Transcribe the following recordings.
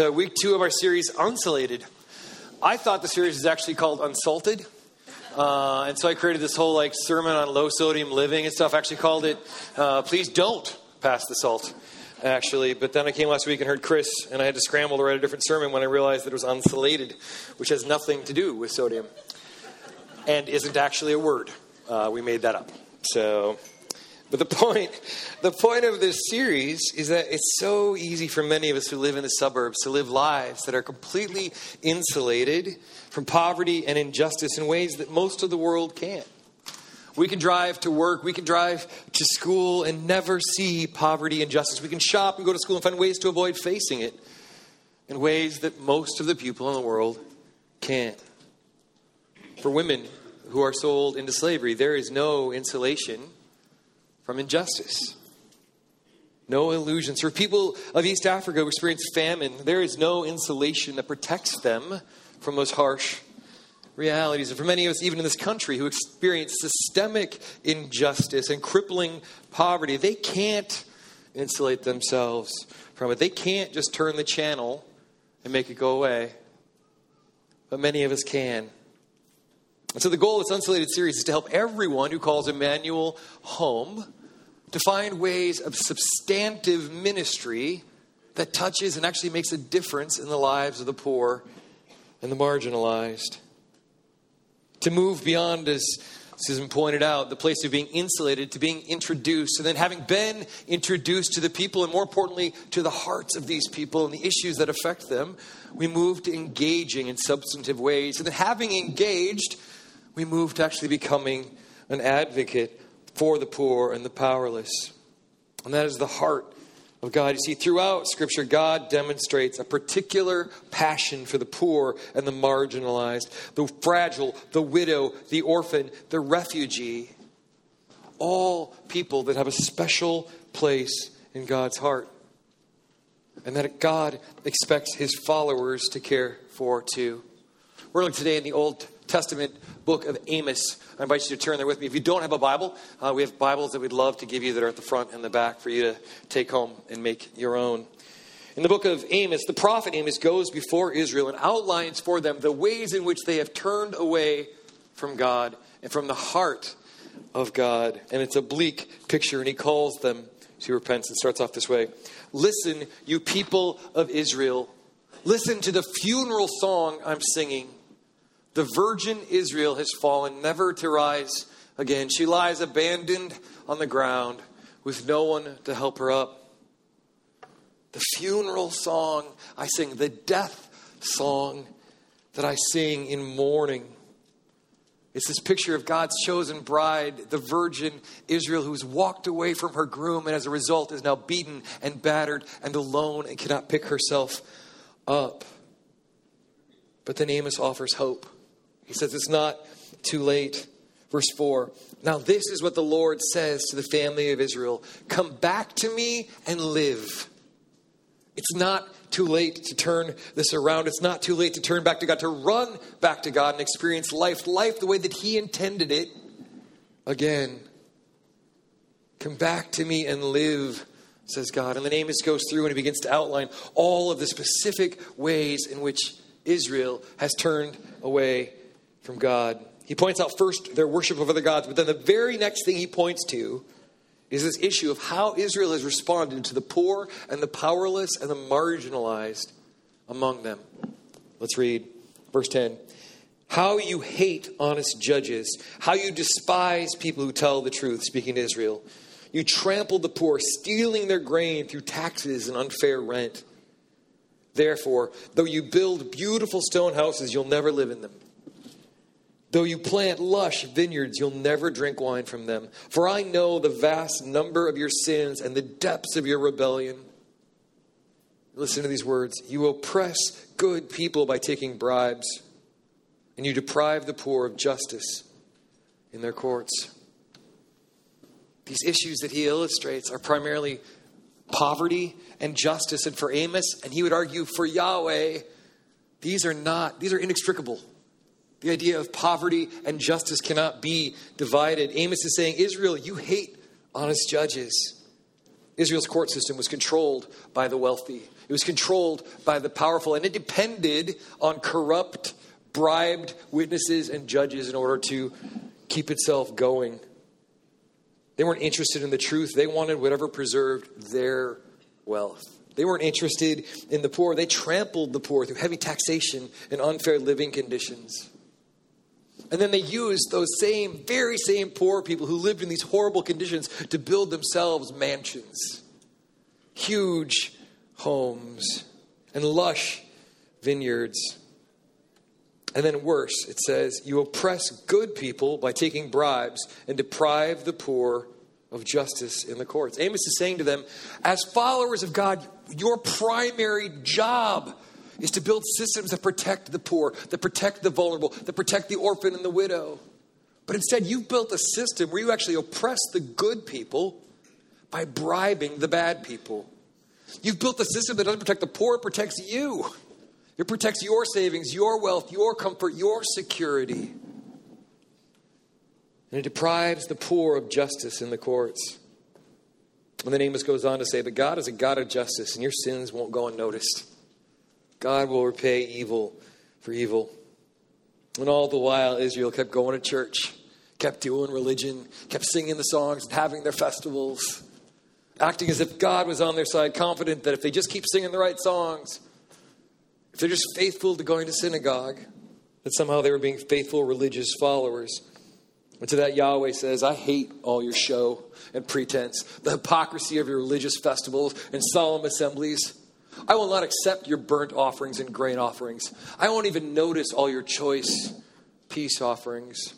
to week two of our series, Unsulated. I thought the series was actually called Unsalted. Uh, and so I created this whole like sermon on low sodium living and stuff. I actually called it uh, "Please Don't Pass the Salt." Actually, but then I came last week and heard Chris, and I had to scramble to write a different sermon when I realized that it was unsalated, which has nothing to do with sodium, and isn't actually a word. Uh, we made that up. So but the point, the point of this series is that it's so easy for many of us who live in the suburbs to live lives that are completely insulated from poverty and injustice in ways that most of the world can't. We can drive to work, we can drive to school and never see poverty and injustice. We can shop and go to school and find ways to avoid facing it in ways that most of the people in the world can't. For women who are sold into slavery, there is no insulation from injustice. No illusions. For people of East Africa who experience famine, there is no insulation that protects them from those harsh realities. And for many of us, even in this country, who experience systemic injustice and crippling poverty, they can't insulate themselves from it. They can't just turn the channel and make it go away. But many of us can. And so the goal of this Unsulated series is to help everyone who calls Emmanuel home to find ways of substantive ministry that touches and actually makes a difference in the lives of the poor and the marginalized. To move beyond, as Susan pointed out, the place of being insulated to being introduced, and then having been introduced to the people, and more importantly, to the hearts of these people and the issues that affect them, we move to engaging in substantive ways. And then having engaged, we move to actually becoming an advocate for the poor and the powerless. And that is the heart of God. You see, throughout Scripture, God demonstrates a particular passion for the poor and the marginalized, the fragile, the widow, the orphan, the refugee. All people that have a special place in God's heart. And that God expects his followers to care for too. We're looking today in the Old Testament book of Amos. I invite you to turn there with me. If you don't have a Bible, uh, we have Bibles that we'd love to give you that are at the front and the back for you to take home and make your own. In the book of Amos, the prophet Amos goes before Israel and outlines for them the ways in which they have turned away from God and from the heart of God. And it's a bleak picture, and he calls them to repentance. and starts off this way Listen, you people of Israel, listen to the funeral song I'm singing. The virgin Israel has fallen, never to rise again. She lies abandoned on the ground with no one to help her up. The funeral song I sing, the death song that I sing in mourning. It's this picture of God's chosen bride, the virgin Israel, who's walked away from her groom and as a result is now beaten and battered and alone and cannot pick herself up. But then Amos offers hope. He says it's not too late. Verse 4 Now, this is what the Lord says to the family of Israel Come back to me and live. It's not too late to turn this around. It's not too late to turn back to God, to run back to God and experience life, life the way that He intended it again. Come back to me and live, says God. And then Amos goes through and he begins to outline all of the specific ways in which Israel has turned away from God. He points out first their worship of other gods, but then the very next thing he points to is this issue of how Israel has responded to the poor and the powerless and the marginalized among them. Let's read verse 10. How you hate honest judges, how you despise people who tell the truth, speaking to Israel. You trample the poor, stealing their grain through taxes and unfair rent. Therefore, though you build beautiful stone houses, you'll never live in them. Though you plant lush vineyards, you'll never drink wine from them. For I know the vast number of your sins and the depths of your rebellion. Listen to these words. You oppress good people by taking bribes, and you deprive the poor of justice in their courts. These issues that he illustrates are primarily poverty and justice. And for Amos, and he would argue for Yahweh, these are not, these are inextricable. The idea of poverty and justice cannot be divided. Amos is saying, Israel, you hate honest judges. Israel's court system was controlled by the wealthy. It was controlled by the powerful, and it depended on corrupt, bribed witnesses and judges in order to keep itself going. They weren't interested in the truth, they wanted whatever preserved their wealth. They weren't interested in the poor. They trampled the poor through heavy taxation and unfair living conditions. And then they used those same, very same poor people who lived in these horrible conditions to build themselves mansions, huge homes, and lush vineyards. And then, worse, it says, You oppress good people by taking bribes and deprive the poor of justice in the courts. Amos is saying to them, As followers of God, your primary job is to build systems that protect the poor, that protect the vulnerable, that protect the orphan and the widow. But instead, you've built a system where you actually oppress the good people by bribing the bad people. You've built a system that doesn't protect the poor, it protects you. It protects your savings, your wealth, your comfort, your security. And it deprives the poor of justice in the courts. And then Amos goes on to say, But God is a God of justice, and your sins won't go unnoticed. God will repay evil for evil. And all the while, Israel kept going to church, kept doing religion, kept singing the songs and having their festivals, acting as if God was on their side, confident that if they just keep singing the right songs, if they're just faithful to going to synagogue, that somehow they were being faithful religious followers. And to that, Yahweh says, I hate all your show and pretense, the hypocrisy of your religious festivals and solemn assemblies. I will not accept your burnt offerings and grain offerings. I won't even notice all your choice peace offerings.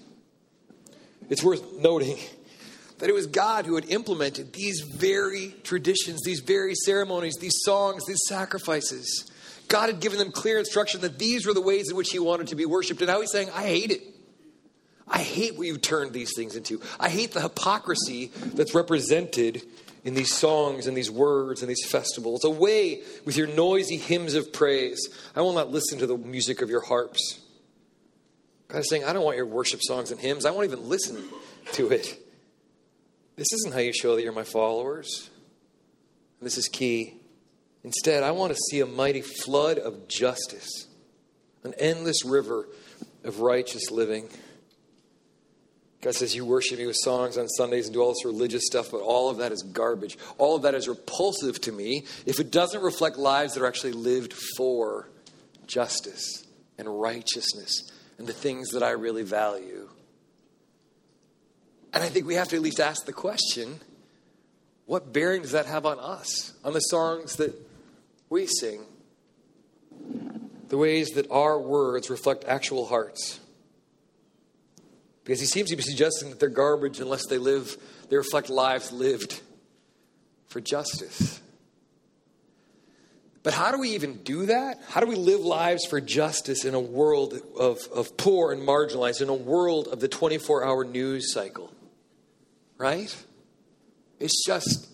It's worth noting that it was God who had implemented these very traditions, these very ceremonies, these songs, these sacrifices. God had given them clear instruction that these were the ways in which He wanted to be worshiped. And now He's saying, I hate it. I hate what you've turned these things into. I hate the hypocrisy that's represented in these songs and these words and these festivals. Away with your noisy hymns of praise. I will not listen to the music of your harps. God is saying, I don't want your worship songs and hymns. I won't even listen to it. This isn't how you show that you're my followers. And this is key. Instead, I want to see a mighty flood of justice, an endless river of righteous living. God says, You worship me with songs on Sundays and do all this religious stuff, but all of that is garbage. All of that is repulsive to me if it doesn't reflect lives that are actually lived for justice and righteousness and the things that I really value. And I think we have to at least ask the question what bearing does that have on us, on the songs that we sing? The ways that our words reflect actual hearts. Because he seems to be suggesting that they're garbage unless they live, they reflect lives lived for justice. But how do we even do that? How do we live lives for justice in a world of, of poor and marginalized, in a world of the 24 hour news cycle? Right? It's just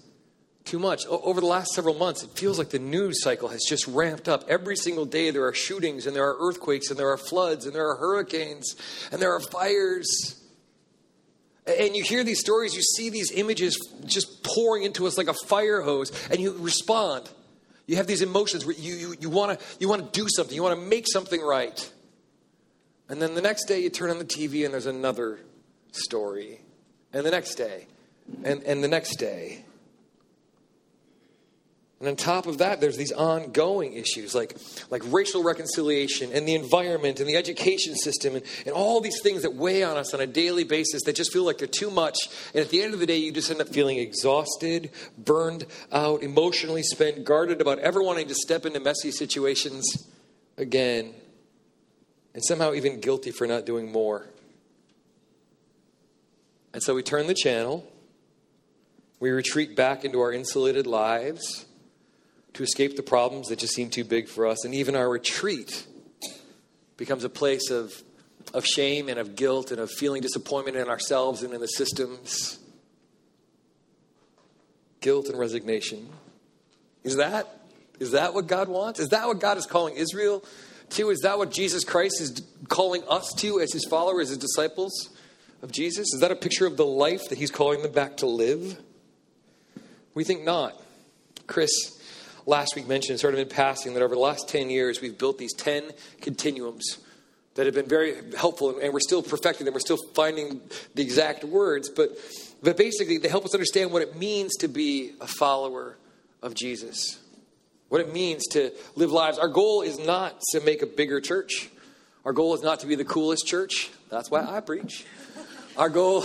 too much. over the last several months, it feels like the news cycle has just ramped up. Every single day, there are shootings, and there are earthquakes, and there are floods, and there are hurricanes, and there are fires. And you hear these stories, you see these images just pouring into us like a fire hose, and you respond. You have these emotions where you, you, you want to you wanna do something, you want to make something right. And then the next day, you turn on the TV, and there's another story. And the next day, and, and the next day. And on top of that, there's these ongoing issues like, like racial reconciliation and the environment and the education system and, and all these things that weigh on us on a daily basis that just feel like they're too much. And at the end of the day, you just end up feeling exhausted, burned out, emotionally spent, guarded about ever wanting to step into messy situations again, and somehow even guilty for not doing more. And so we turn the channel, we retreat back into our insulated lives to escape the problems that just seem too big for us. And even our retreat becomes a place of, of shame and of guilt and of feeling disappointment in ourselves and in the systems. Guilt and resignation. Is that, is that what God wants? Is that what God is calling Israel to? Is that what Jesus Christ is calling us to as his followers, as disciples of Jesus? Is that a picture of the life that he's calling them back to live? We think not. Chris last week mentioned, sort of in passing, that over the last 10 years, we've built these 10 continuums that have been very helpful, and we're still perfecting them. We're still finding the exact words, but, but basically, they help us understand what it means to be a follower of Jesus, what it means to live lives. Our goal is not to make a bigger church, our goal is not to be the coolest church. That's why I preach. Our goal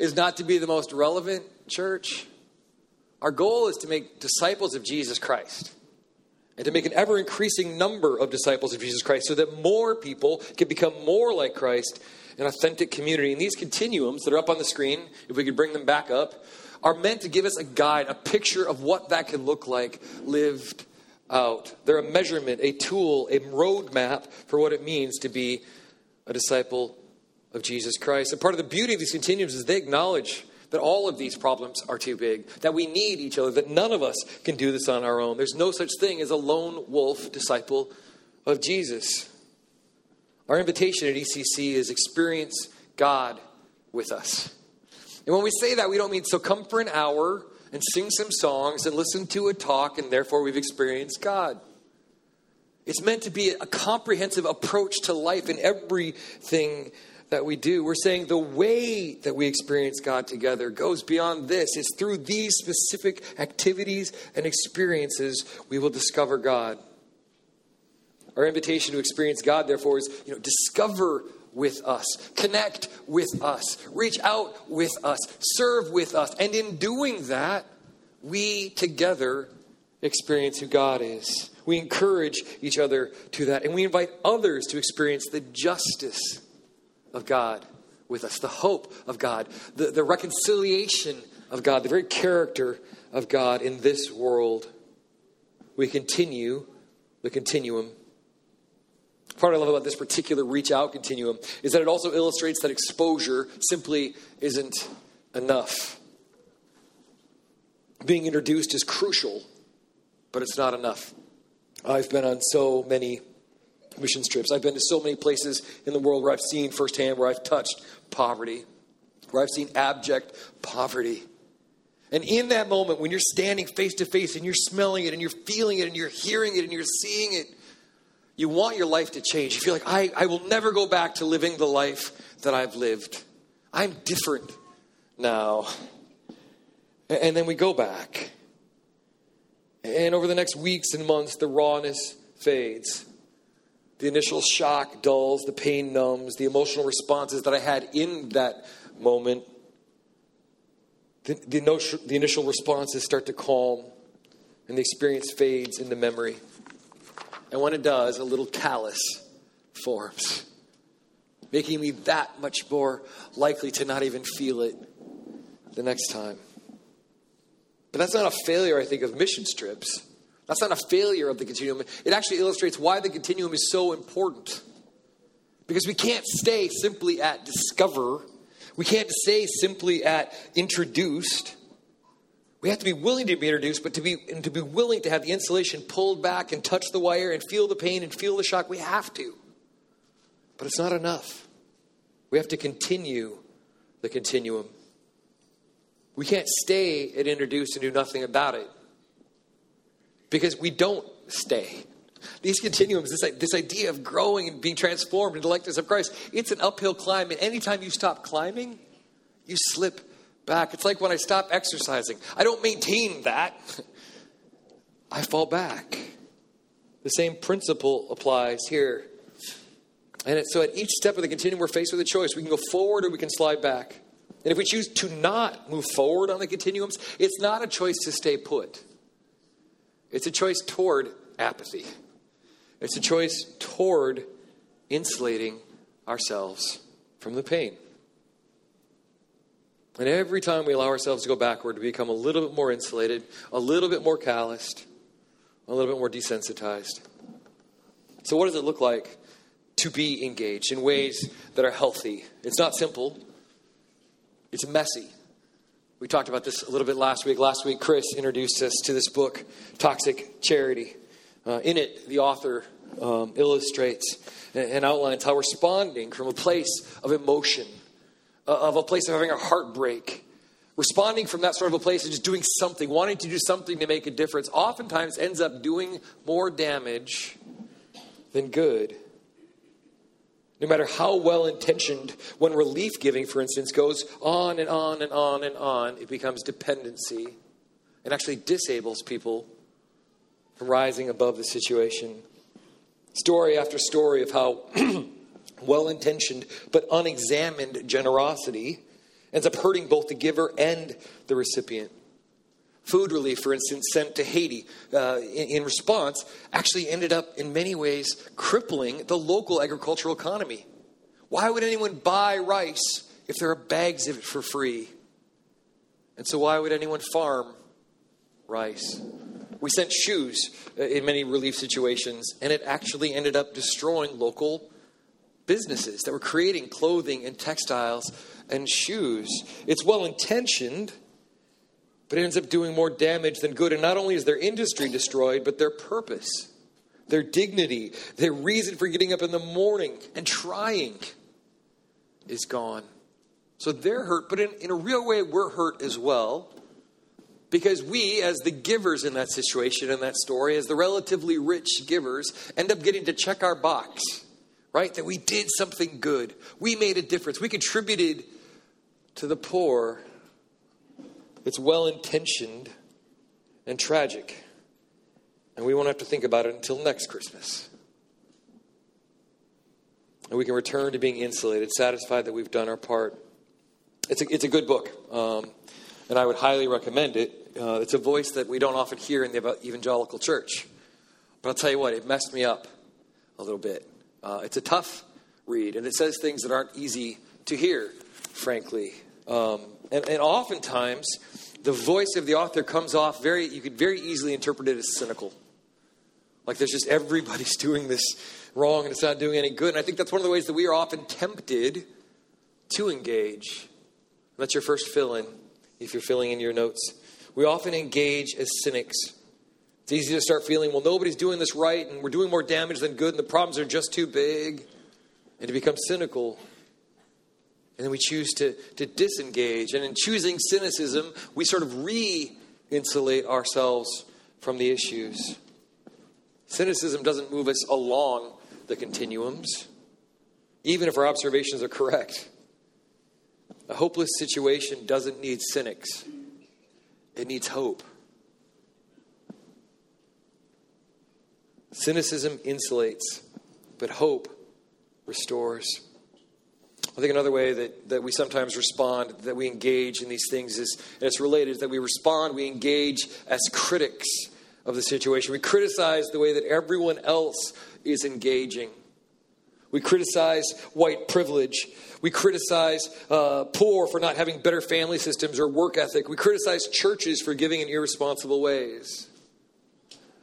is not to be the most relevant church. Our goal is to make disciples of Jesus Christ and to make an ever increasing number of disciples of Jesus Christ so that more people can become more like Christ in authentic community. And these continuums that are up on the screen, if we could bring them back up, are meant to give us a guide, a picture of what that can look like lived out. They're a measurement, a tool, a roadmap for what it means to be a disciple of Jesus Christ. And part of the beauty of these continuums is they acknowledge that all of these problems are too big, that we need each other, that none of us can do this on our own. There's no such thing as a lone wolf disciple of Jesus. Our invitation at ECC is experience God with us. And when we say that, we don't mean so come for an hour and sing some songs and listen to a talk, and therefore we've experienced God. It's meant to be a comprehensive approach to life and everything that we do. We're saying the way that we experience God together goes beyond this. It's through these specific activities and experiences we will discover God. Our invitation to experience God, therefore, is you know, discover with us, connect with us, reach out with us, serve with us. And in doing that, we together experience who God is. We encourage each other to that, and we invite others to experience the justice of God with us, the hope of God, the, the reconciliation of God, the very character of God in this world. We continue the continuum. Part I love about this particular reach out continuum is that it also illustrates that exposure simply isn't enough. Being introduced is crucial, but it's not enough. I've been on so many mission trips. I've been to so many places in the world where I've seen firsthand, where I've touched poverty, where I've seen abject poverty. And in that moment, when you're standing face to face and you're smelling it and you're feeling it and you're hearing it and you're seeing it, you want your life to change. You feel like, I, I will never go back to living the life that I've lived. I'm different now. And then we go back. And over the next weeks and months, the rawness fades. The initial shock dulls, the pain numbs, the emotional responses that I had in that moment. The, the, the initial responses start to calm, and the experience fades into memory. And when it does, a little callus forms, making me that much more likely to not even feel it the next time. But that's not a failure, I think, of mission trips. That's not a failure of the continuum. It actually illustrates why the continuum is so important. Because we can't stay simply at discover, we can't stay simply at introduced. We have to be willing to be introduced, but to be and to be willing to have the insulation pulled back and touch the wire and feel the pain and feel the shock. We have to. But it's not enough. We have to continue the continuum. We can't stay at introduced and do nothing about it because we don't stay. These continuums, this, this idea of growing and being transformed into likeness of Christ, it's an uphill climb. And anytime you stop climbing, you slip back. It's like when I stop exercising. I don't maintain that, I fall back. The same principle applies here. And so at each step of the continuum, we're faced with a choice. We can go forward or we can slide back. And if we choose to not move forward on the continuums, it's not a choice to stay put. It's a choice toward apathy. It's a choice toward insulating ourselves from the pain. And every time we allow ourselves to go backward, we become a little bit more insulated, a little bit more calloused, a little bit more desensitized. So, what does it look like to be engaged in ways that are healthy? It's not simple, it's messy. We talked about this a little bit last week. Last week, Chris introduced us to this book, Toxic Charity. Uh, in it, the author um, illustrates and outlines how responding from a place of emotion, uh, of a place of having a heartbreak, responding from that sort of a place and just doing something, wanting to do something to make a difference, oftentimes ends up doing more damage than good. No matter how well intentioned, when relief giving, for instance, goes on and on and on and on, it becomes dependency and actually disables people from rising above the situation. Story after story of how well intentioned but unexamined generosity ends up hurting both the giver and the recipient. Food relief, for instance, sent to Haiti uh, in, in response, actually ended up in many ways crippling the local agricultural economy. Why would anyone buy rice if there are bags of it for free? And so, why would anyone farm rice? We sent shoes uh, in many relief situations, and it actually ended up destroying local businesses that were creating clothing and textiles and shoes. It's well intentioned, but it ends up doing more damage than good. And not only is their industry destroyed, but their purpose, their dignity, their reason for getting up in the morning and trying is gone. So they're hurt, but in, in a real way, we're hurt as well. Because we, as the givers in that situation, in that story, as the relatively rich givers, end up getting to check our box, right? That we did something good. We made a difference. We contributed to the poor. It's well intentioned and tragic. And we won't have to think about it until next Christmas. And we can return to being insulated, satisfied that we've done our part. It's a, it's a good book, um, and I would highly recommend it. Uh, it's a voice that we don't often hear in the evangelical church. But I'll tell you what, it messed me up a little bit. Uh, it's a tough read, and it says things that aren't easy to hear, frankly. Um, and, and oftentimes, the voice of the author comes off very, you could very easily interpret it as cynical. Like there's just everybody's doing this wrong and it's not doing any good. And I think that's one of the ways that we are often tempted to engage. That's your first fill in, if you're filling in your notes. We often engage as cynics. It's easy to start feeling, well, nobody's doing this right and we're doing more damage than good and the problems are just too big. And to become cynical. And then we choose to, to disengage. And in choosing cynicism, we sort of re insulate ourselves from the issues. Cynicism doesn't move us along the continuums, even if our observations are correct. A hopeless situation doesn't need cynics, it needs hope. Cynicism insulates, but hope restores. I think another way that, that we sometimes respond, that we engage in these things is, and it's related, is that we respond, we engage as critics of the situation. We criticize the way that everyone else is engaging. We criticize white privilege. We criticize uh, poor for not having better family systems or work ethic. We criticize churches for giving in irresponsible ways.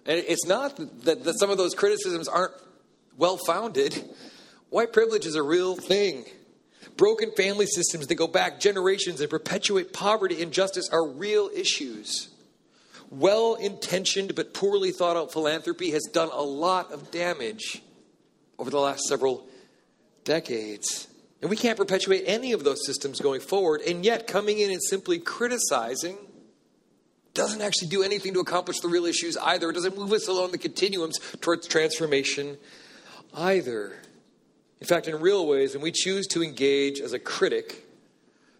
And it's not that, that some of those criticisms aren't well founded. White privilege is a real thing. Broken family systems that go back generations and perpetuate poverty and injustice are real issues. Well intentioned but poorly thought out philanthropy has done a lot of damage over the last several decades. And we can't perpetuate any of those systems going forward. And yet, coming in and simply criticizing doesn't actually do anything to accomplish the real issues either. It doesn't move us along the continuums towards transformation either. In fact, in real ways, when we choose to engage as a critic,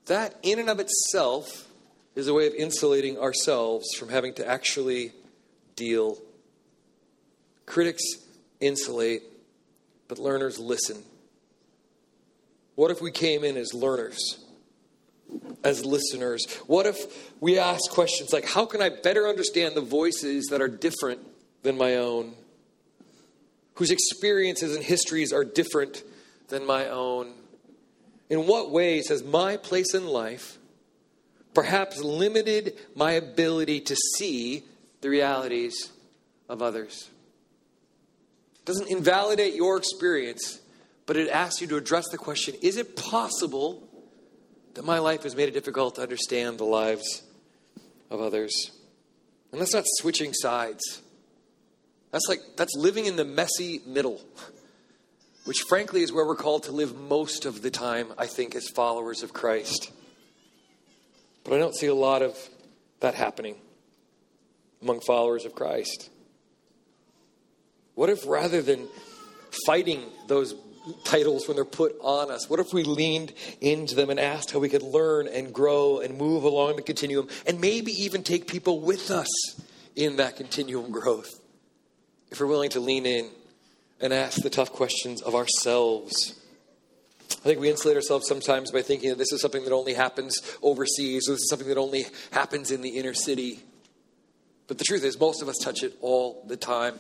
that in and of itself is a way of insulating ourselves from having to actually deal. Critics insulate, but learners listen. What if we came in as learners, as listeners? What if we ask questions like, How can I better understand the voices that are different than my own? Whose experiences and histories are different than my own? In what ways has my place in life perhaps limited my ability to see the realities of others? It doesn't invalidate your experience, but it asks you to address the question is it possible that my life has made it difficult to understand the lives of others? And that's not switching sides. That's like, that's living in the messy middle, which frankly is where we're called to live most of the time, I think, as followers of Christ. But I don't see a lot of that happening among followers of Christ. What if rather than fighting those titles when they're put on us, what if we leaned into them and asked how we could learn and grow and move along the continuum and maybe even take people with us in that continuum growth? If we're willing to lean in and ask the tough questions of ourselves. I think we insulate ourselves sometimes by thinking that this is something that only happens overseas, or this is something that only happens in the inner city. But the truth is, most of us touch it all the time.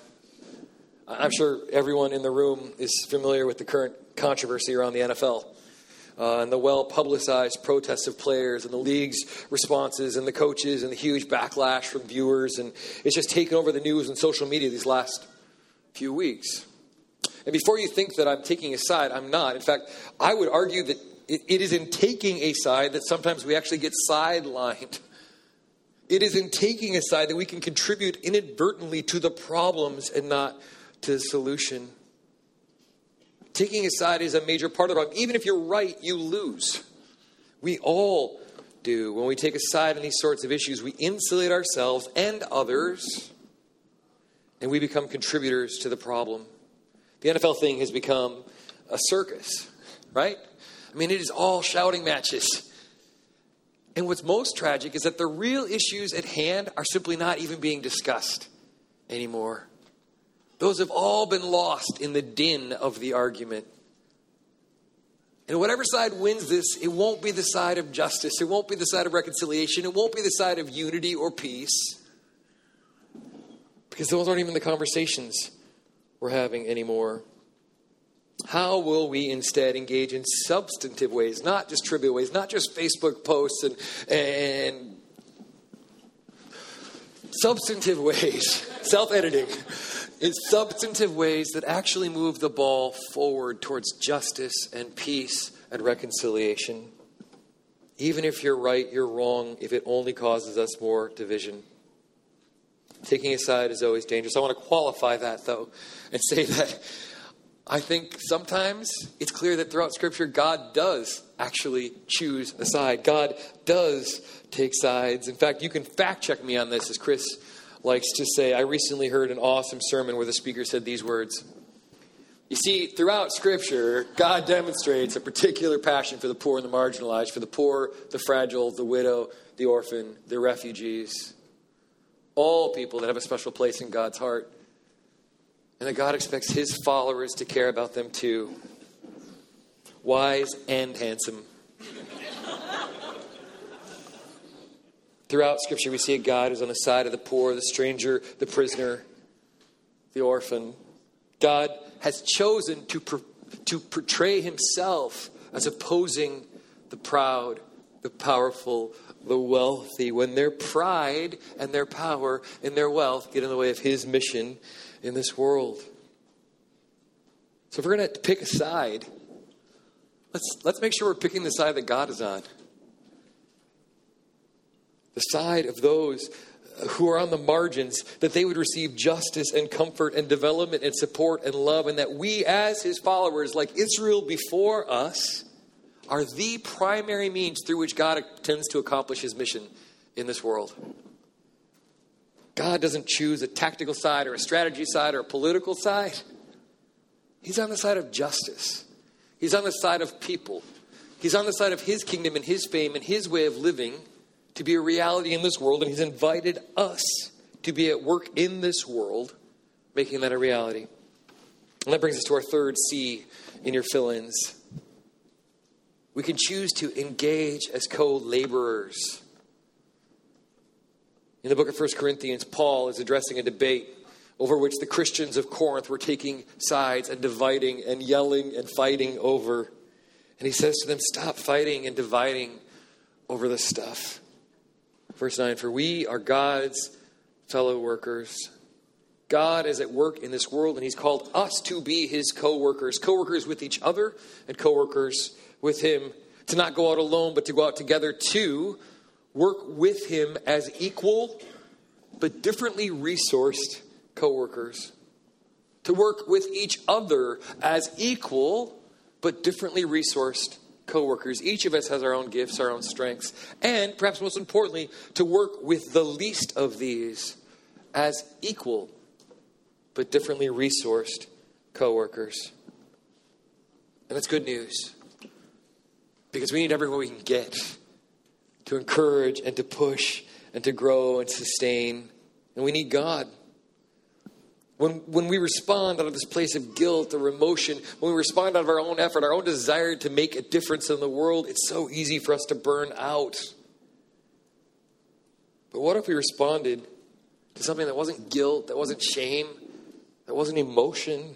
I'm sure everyone in the room is familiar with the current controversy around the NFL. Uh, and the well publicized protests of players and the league's responses and the coaches and the huge backlash from viewers. And it's just taken over the news and social media these last few weeks. And before you think that I'm taking a side, I'm not. In fact, I would argue that it, it is in taking a side that sometimes we actually get sidelined. It is in taking a side that we can contribute inadvertently to the problems and not to the solution. Taking a side is a major part of the problem. Even if you're right, you lose. We all do. When we take a side in these sorts of issues, we insulate ourselves and others, and we become contributors to the problem. The NFL thing has become a circus, right? I mean, it is all shouting matches. And what's most tragic is that the real issues at hand are simply not even being discussed anymore. Those have all been lost in the din of the argument. And whatever side wins this, it won't be the side of justice. It won't be the side of reconciliation. It won't be the side of unity or peace. Because those aren't even the conversations we're having anymore. How will we instead engage in substantive ways, not just trivial ways, not just Facebook posts and, and substantive ways, self editing, in substantive ways that actually move the ball forward towards justice and peace and reconciliation? Even if you're right, you're wrong if it only causes us more division. Taking a side is always dangerous. I want to qualify that, though, and say that I think sometimes it's clear that throughout Scripture, God does actually choose a side. God does take sides. In fact, you can fact check me on this, as Chris likes to say. I recently heard an awesome sermon where the speaker said these words. You see, throughout Scripture, God demonstrates a particular passion for the poor and the marginalized, for the poor, the fragile, the widow, the orphan, the refugees, all people that have a special place in God's heart and that God expects his followers to care about them too. Wise and handsome. Throughout Scripture, we see a God who's on the side of the poor, the stranger, the prisoner, the orphan. God has chosen to, to portray himself as opposing the proud, the powerful, the wealthy, when their pride and their power and their wealth get in the way of his mission in this world. So if we're going to pick a side, let's, let's make sure we're picking the side that God is on. The side of those uh, who are on the margins, that they would receive justice and comfort and development and support and love, and that we, as his followers, like Israel before us, are the primary means through which God intends to accomplish his mission in this world. God doesn't choose a tactical side or a strategy side or a political side. He's on the side of justice. He's on the side of people. He's on the side of his kingdom and his fame and his way of living to be a reality in this world. And he's invited us to be at work in this world, making that a reality. And that brings us to our third C in your fill ins. We can choose to engage as co laborers in the book of 1 Corinthians, Paul is addressing a debate over which the Christians of Corinth were taking sides and dividing and yelling and fighting over. And he says to them, Stop fighting and dividing over this stuff. Verse 9 For we are God's fellow workers. God is at work in this world, and He's called us to be His co workers, co workers with each other and co workers with Him. To not go out alone, but to go out together to work with him as equal but differently resourced coworkers. To work with each other as equal but differently resourced coworkers. Each of us has our own gifts, our own strengths, and perhaps most importantly, to work with the least of these as equal but differently resourced coworkers. And that's good news because we need everyone we can get to encourage and to push and to grow and sustain. And we need God. When, when we respond out of this place of guilt or emotion, when we respond out of our own effort, our own desire to make a difference in the world, it's so easy for us to burn out. But what if we responded to something that wasn't guilt, that wasn't shame, that wasn't emotion?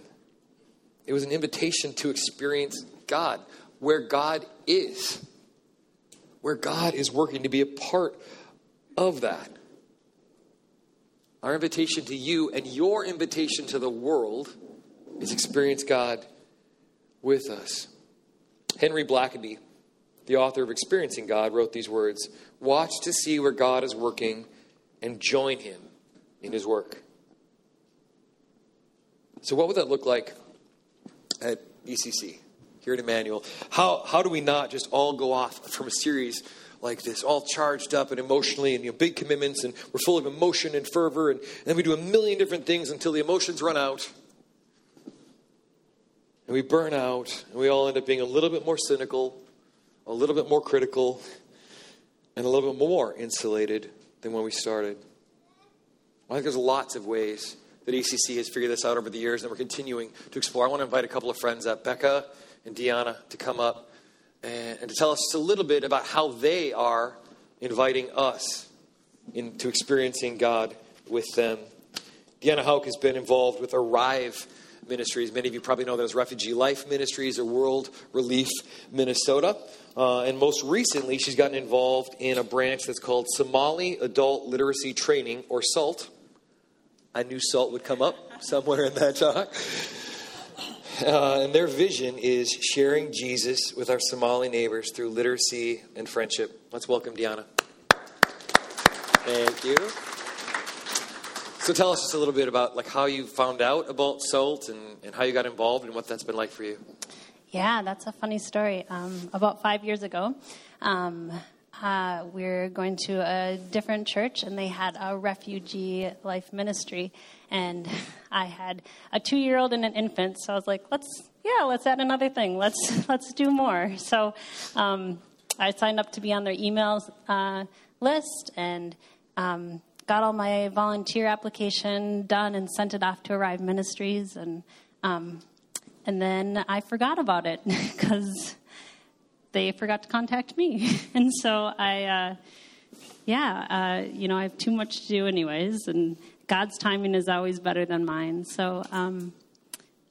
It was an invitation to experience God, where God is, where God is working to be a part of that. Our invitation to you and your invitation to the world is experience God with us. Henry Blackaby, the author of Experiencing God, wrote these words Watch to see where God is working and join him in his work. So, what would that look like at ECC here at Emmanuel? How, how do we not just all go off from a series like this, all charged up and emotionally, and you know, big commitments, and we're full of emotion and fervor, and, and then we do a million different things until the emotions run out, and we burn out, and we all end up being a little bit more cynical, a little bit more critical, and a little bit more insulated than when we started. I think there's lots of ways that ECC has figured this out over the years, and we're continuing to explore. I want to invite a couple of friends up, Becca and Deanna, to come up and, to tell us a little bit about how they are inviting us into experiencing God with them. Deanna Hauk has been involved with Arrive Ministries. Many of you probably know as Refugee Life Ministries or World Relief Minnesota. Uh, and most recently, she's gotten involved in a branch that's called Somali Adult Literacy Training, or SALT. I knew SALT would come up somewhere in that talk. Uh, and their vision is sharing Jesus with our Somali neighbors through literacy and friendship. Let's welcome Diana. Thank you. So tell us just a little bit about like how you found out about SALT and, and how you got involved and what that's been like for you. Yeah, that's a funny story. Um, about five years ago, um, uh, we are going to a different church, and they had a refugee life ministry. And I had a two-year-old and an infant, so I was like, "Let's, yeah, let's add another thing. Let's let's do more." So um, I signed up to be on their email uh, list and um, got all my volunteer application done and sent it off to Arrive Ministries, and um, and then I forgot about it because they forgot to contact me. and so I, uh, yeah, uh, you know, I have too much to do anyways, and God's timing is always better than mine. So um,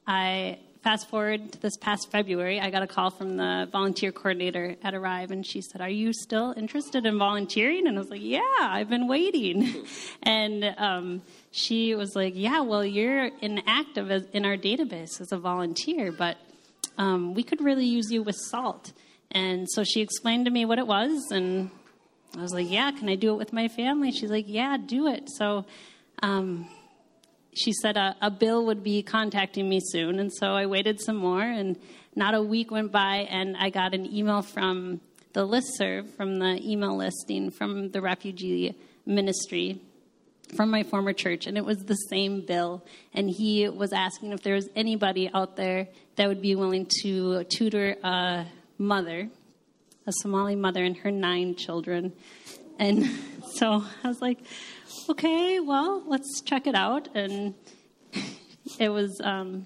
I fast forward to this past February, I got a call from the volunteer coordinator at Arrive, and she said, Are you still interested in volunteering? And I was like, Yeah, I've been waiting. and um, she was like, Yeah, well, you're inactive in our database as a volunteer, but um, we could really use you with SALT. And so she explained to me what it was, and I was like, "Yeah, can I do it with my family?" She's like, "Yeah, do it." So um, she said a, a, Bill would be contacting me soon, and so I waited some more, and not a week went by, and I got an email from the listserv, from the email listing from the refugee ministry from my former church, and it was the same Bill. And he was asking if there was anybody out there that would be willing to tutor a mother, a Somali mother, and her nine children. And so I was like, okay, well, let's check it out. And it was, um,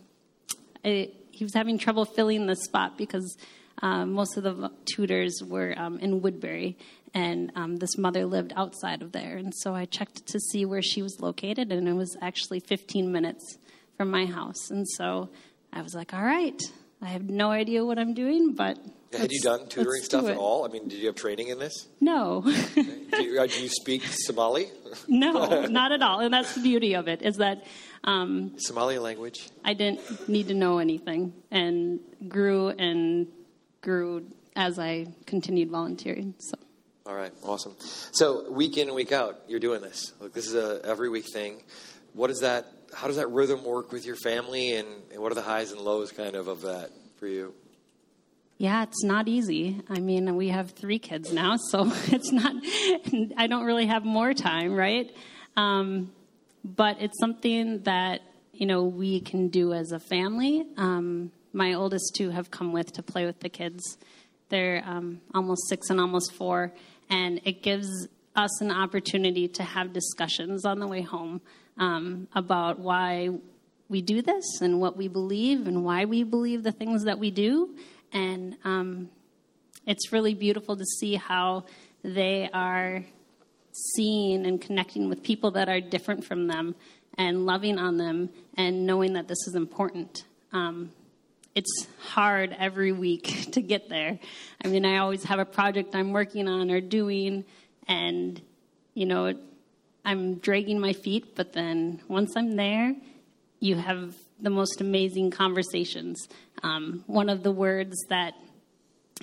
it, he was having trouble filling the spot because um, most of the tutors were um, in Woodbury, and um, this mother lived outside of there. And so I checked to see where she was located, and it was actually 15 minutes from my house. And so I was like, all right, I have no idea what I'm doing, but had you done tutoring stuff at all? I mean, did you have training in this? No. do, you, uh, do, you, speak Somali? no, not at all. And that's the beauty of it is that um, Somali language. I didn't need to know anything, and grew and grew as I continued volunteering. So. All right, awesome. So week in and week out, you're doing this. Look, this is a every week thing. What is that? How does that rhythm work with your family, and, and what are the highs and lows, kind of, of that for you? Yeah, it's not easy. I mean, we have three kids now, so it's not, I don't really have more time, right? Um, but it's something that, you know, we can do as a family. Um, my oldest two have come with to play with the kids. They're um, almost six and almost four, and it gives us an opportunity to have discussions on the way home um, about why we do this and what we believe and why we believe the things that we do. And um, it's really beautiful to see how they are seeing and connecting with people that are different from them and loving on them and knowing that this is important. Um, it's hard every week to get there. I mean, I always have a project I'm working on or doing, and, you know, I'm dragging my feet, but then once I'm there, you have the most amazing conversations. Um, one of the words that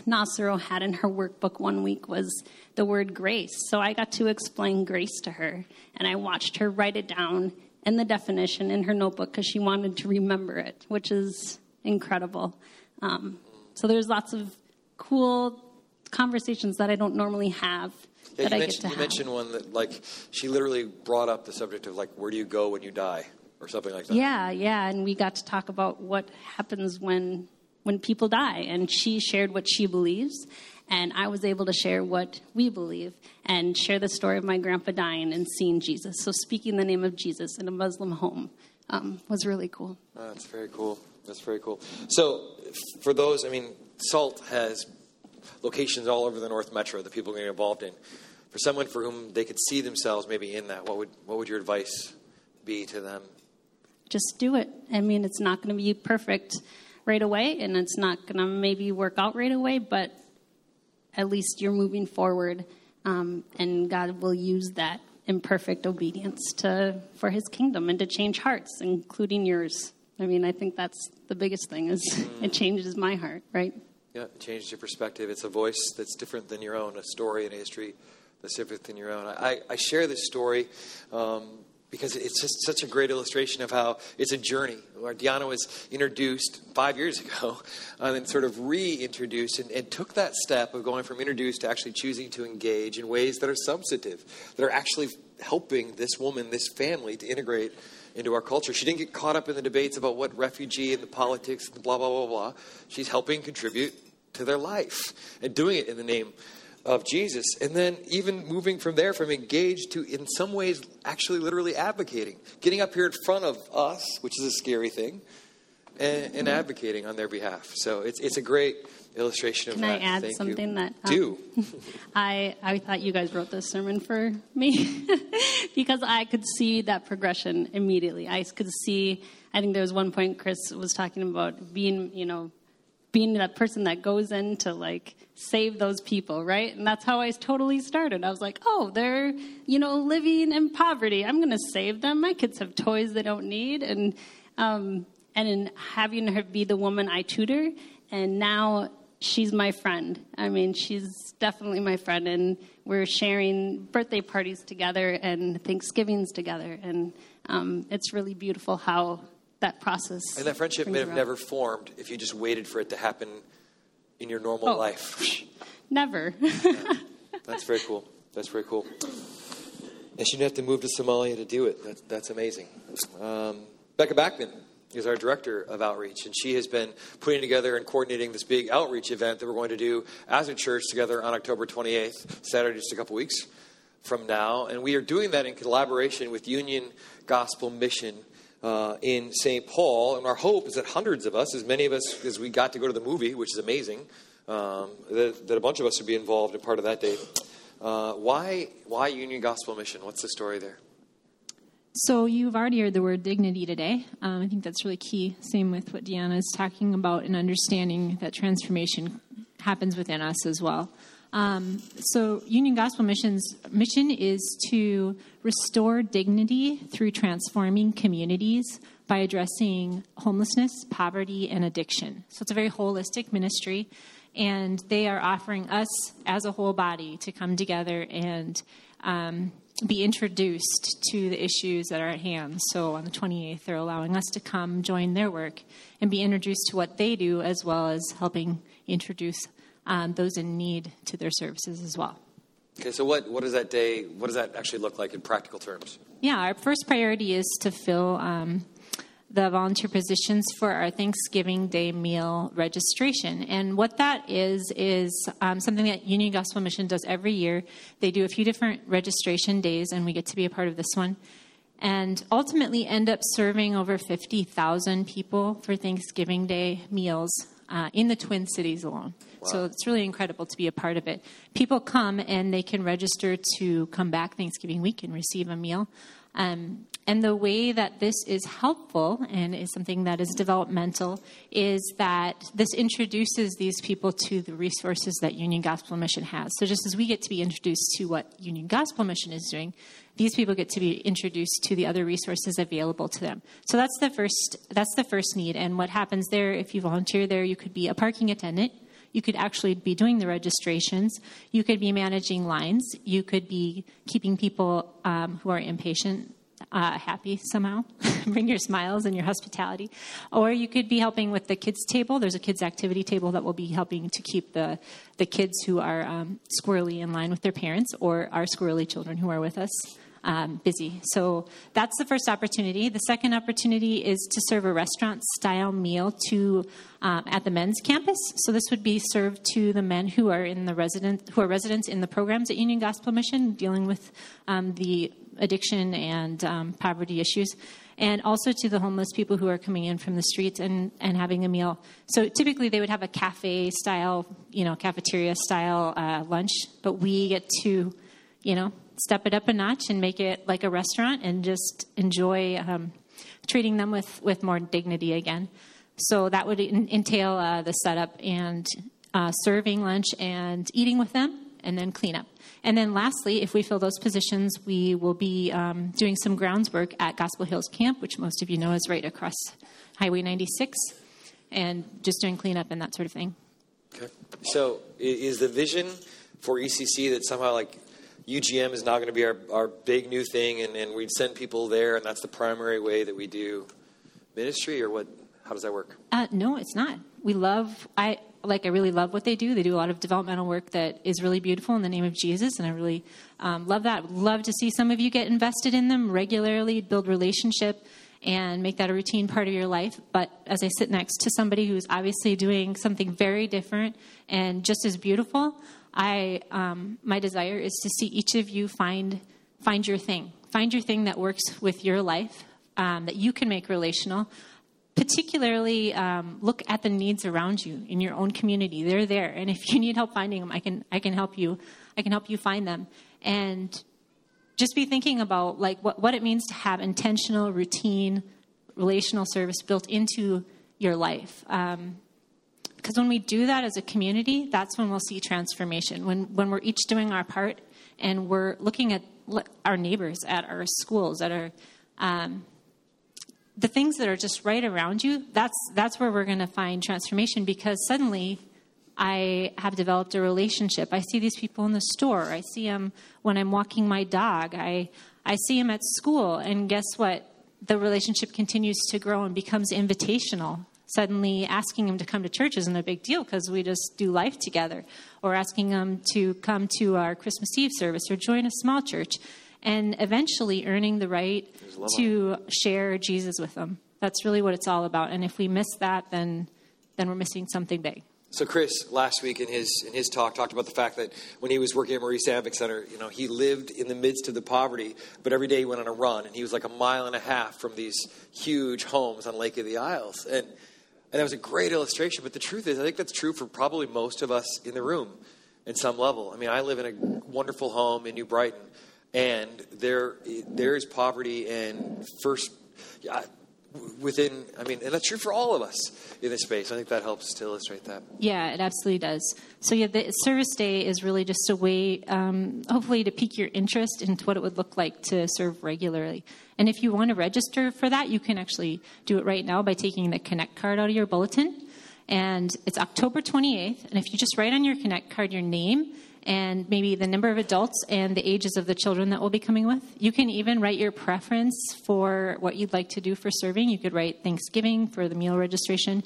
Nasero had in her workbook one week was the word grace. So I got to explain grace to her, and I watched her write it down and the definition in her notebook because she wanted to remember it, which is incredible. Um, so there's lots of cool conversations that I don't normally have. Yeah, that you, I mentioned, get to you mentioned one that, like, she literally brought up the subject of, like, where do you go when you die? Or something like that. Yeah, yeah, and we got to talk about what happens when when people die, and she shared what she believes, and I was able to share what we believe, and share the story of my grandpa dying and seeing Jesus. So speaking the name of Jesus in a Muslim home um, was really cool. Oh, that's very cool. That's very cool. So, for those, I mean, SALT has locations all over the North Metro that people get involved in. For someone for whom they could see themselves maybe in that, what would what would your advice be to them? Just do it. I mean, it's not going to be perfect right away, and it's not going to maybe work out right away, but at least you're moving forward, um, and God will use that imperfect obedience to for His kingdom and to change hearts, including yours. I mean, I think that's the biggest thing is it changes my heart, right? Yeah, it changes your perspective. It's a voice that's different than your own, a story and a history that's different than your own. I, I share this story um, because it's just such a great illustration of how it's a journey. Where Diana was introduced five years ago, um, and then sort of reintroduced, and, and took that step of going from introduced to actually choosing to engage in ways that are substantive, that are actually helping this woman, this family, to integrate into our culture. She didn't get caught up in the debates about what refugee and the politics and blah, blah, blah, blah. She's helping contribute to their life and doing it in the name of Jesus. And then even moving from there, from engaged to, in some ways, actually literally advocating, getting up here in front of us, which is a scary thing, and, and advocating on their behalf. So it's, it's a great illustration of Can I add Thank something you. that um, Do. I I thought you guys wrote this sermon for me because I could see that progression immediately. I could see. I think there was one point Chris was talking about being, you know, being that person that goes in to like save those people, right? And that's how I totally started. I was like, oh, they're, you know, living in poverty. I'm going to save them. My kids have toys they don't need, and um, and in having her be the woman I tutor, and now she's my friend. I mean, she's definitely my friend, and we're sharing birthday parties together and Thanksgivings together, and um, it's really beautiful how that process. And that friendship may have never formed if you just waited for it to happen in your normal Oh. life. Never. That's very cool. That's very cool. And she didn't have to move to Somalia to do it. That's, that's amazing. Um, Becca Backman is our director of outreach, and she has been putting together and coordinating this big outreach event that we're going to do as a church together on October 28th, Saturday, just a couple weeks from now. And we are doing that in collaboration with Union Gospel Mission. Uh, in St. Paul, and our hope is that hundreds of us, as many of us as we got to go to the movie, which is amazing, um, that, that a bunch of us would be involved in part of that day. Uh, why, why Union Gospel Mission? What's the story there? So you've already heard the word dignity today. Um, I think that's really key. Same with what Deanna is talking about and understanding that transformation happens within us as well. Um, so Union Gospel Mission's mission is to restore dignity through transforming communities by addressing homelessness, poverty, and addiction. So it's a very holistic ministry, and they are offering us as a whole body to come together and um, be introduced to the issues that are at hand. So on the 28th, they're allowing us to come join their work and be introduced to what they do, as well as helping introduce um, those in need to their services as well. Okay, so what, what does that day, what does that actually look like in practical terms? Yeah, our first priority is to fill um, the volunteer positions for our Thanksgiving Day meal registration. And what that is, is um, something that Union Gospel Mission does every year. They do a few different registration days, and we get to be a part of this one. And ultimately end up serving over 50,000 people for Thanksgiving Day meals uh, in the Twin Cities alone. Wow. So it's really incredible to be a part of it. People come and they can register to come back Thanksgiving week and receive a meal. Um, and the way that this is helpful and is something that is developmental is that this introduces these people to the resources that Union Gospel Mission has. So just as we get to be introduced to what Union Gospel Mission is doing, these people get to be introduced to the other resources available to them. So that's the first that's the first need. And what happens there if you volunteer there, you could be a parking attendant. You could actually be doing the registrations. You could be managing lines. You could be keeping people um, who are impatient uh, happy somehow. Bring your smiles and your hospitality. Or you could be helping with the kids' table. There's a kids' activity table that will be helping to keep the, the kids who are um, squirrely in line with their parents or our squirrely children who are with us um, busy. So that's the first opportunity. The second opportunity is to serve a restaurant style meal to um, at the men's campus. So this would be served to the men who are in the resident who are residents in the programs at Union Gospel Mission, dealing with um, the addiction and um, poverty issues. And also to the homeless people who are coming in from the streets and, and having a meal. So typically they would have a cafe style, you know, cafeteria style uh, lunch, but we get to, you know, step it up a notch and make it like a restaurant and just enjoy um, treating them with, with more dignity again. So that would entail uh, the setup and uh, serving lunch and eating with them, and then cleanup. And then lastly, if we fill those positions, we will be um, doing some grounds work at Gospel Hills Camp, which most of you know is right across Highway 96, and just doing cleanup and that sort of thing. Okay. So is the vision for ECC that somehow like UGM is now going to be our, our big new thing, and, and we'd send people there, and that's the primary way that we do ministry, or what? How does that work? Uh, no, it's not. We love. I like. I really love what they do. They do a lot of developmental work that is really beautiful in the name of Jesus, and I really um, love that. Love to see some of you get invested in them regularly, build relationship, and make that a routine part of your life. But as I sit next to somebody who's obviously doing something very different and just as beautiful, I um, my desire is to see each of you find find your thing, find your thing that works with your life, um, that you can make relational. Particularly, um, look at the needs around you in your own community. They're there, and if you need help finding them, I can I can help you. I can help you find them, and just be thinking about like what, what it means to have intentional, routine, relational service built into your life. Um, because when we do that as a community, that's when we'll see transformation. When, when we're each doing our part and we're looking at our neighbors, at our schools, at our um, the things that are just right around you, that's that's where we're going to find transformation because suddenly I have developed a relationship. I see these people in the store. I see them when I'm walking my dog. I I see them at school, and guess what? The relationship continues to grow and becomes invitational suddenly asking them to come to church isn't a big deal because we just do life together, or asking them to come to our Christmas Eve service or join a small church, and eventually earning the right to share Jesus with them. That's really what it's all about. And if we miss that, then then we're missing something big. So Chris, last week in his in his talk, talked about the fact that when he was working at Maurice Ambic Center, you know, he lived in the midst of the poverty, but every day he went on a run, and he was like a mile and a half from these huge homes on Lake of the Isles, and and that was a great illustration. But the truth is, I think that's true for probably most of us in the room in some level. I mean, I live in a wonderful home in New Brighton, and there there is poverty and first. Within i mean and that's true for all of us in this space. I think that helps to illustrate that. Yeah it absolutely does. So yeah the service day is really just a way um, hopefully to pique your interest into what it would look like to serve regularly. And if you want to register for that you can actually do it right now by taking the connect card out of your bulletin. And it's october 28th and if you just write on your connect card your name and maybe the number of adults and the ages of the children that will be coming with. You can even write your preference for what you'd like to do for serving. You could write Thanksgiving for the meal registration.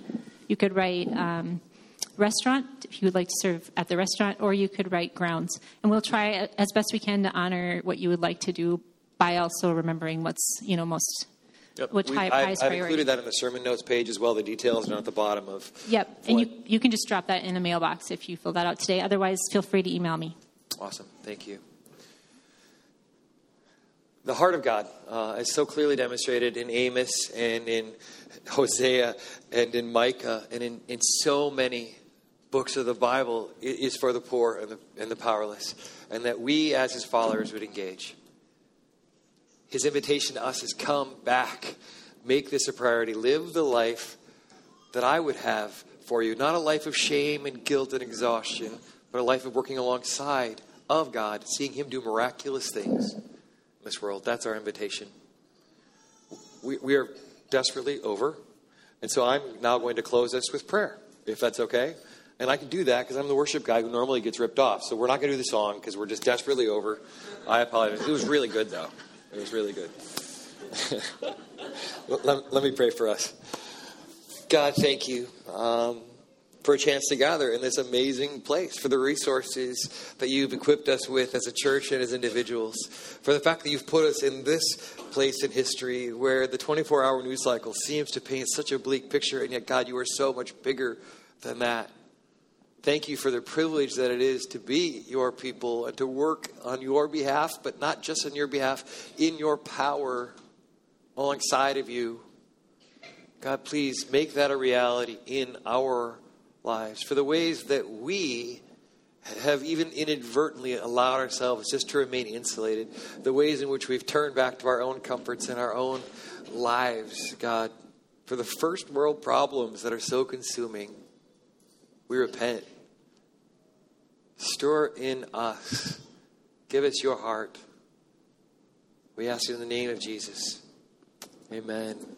You could write um, restaurant if you would like to serve at the restaurant, or you could write grounds. And we'll try as best we can to honor what you would like to do by also remembering what's you know most Yep. Which We- high- I've, highest I've priority? included that in the sermon notes page as well. The details are at the bottom of. Yep, and you, you can just drop that in a mailbox if you fill that out today. Otherwise, feel free to email me. Awesome. Thank you. The heart of God uh, is so clearly demonstrated in Amos and in Hosea and in Micah and in, in so many books of the Bible i- is for the poor and the, and the powerless, and that we as his followers would engage. His invitation to us is come back, make this a priority, live the life that I would have for you. Not a life of shame and guilt and exhaustion, but a life of working alongside of God, seeing Him do miraculous things in this world. That's our invitation. We, we are desperately over. And so I'm now going to close this with prayer, if that's okay. And I can do that because I'm the worship guy who normally gets ripped off. So we're not going to do the song because we're just desperately over. I apologize. It was really good, though. It was really good. let, let me pray for us. God, thank you um, for a chance to gather in this amazing place, for the resources that you've equipped us with as a church and as individuals, for the fact that you've put us in this place in history where the 24 hour news cycle seems to paint such a bleak picture, and yet, God, you are so much bigger than that. Thank you for the privilege that it is to be your people and to work on your behalf, but not just on your behalf, in your power alongside of you. God, please make that a reality in our lives. For the ways that we have even inadvertently allowed ourselves just to remain insulated, the ways in which we've turned back to our own comforts and our own lives, God, for the first world problems that are so consuming, we repent. Stir in us. Give us your heart. We ask you in the name of Jesus. Amen.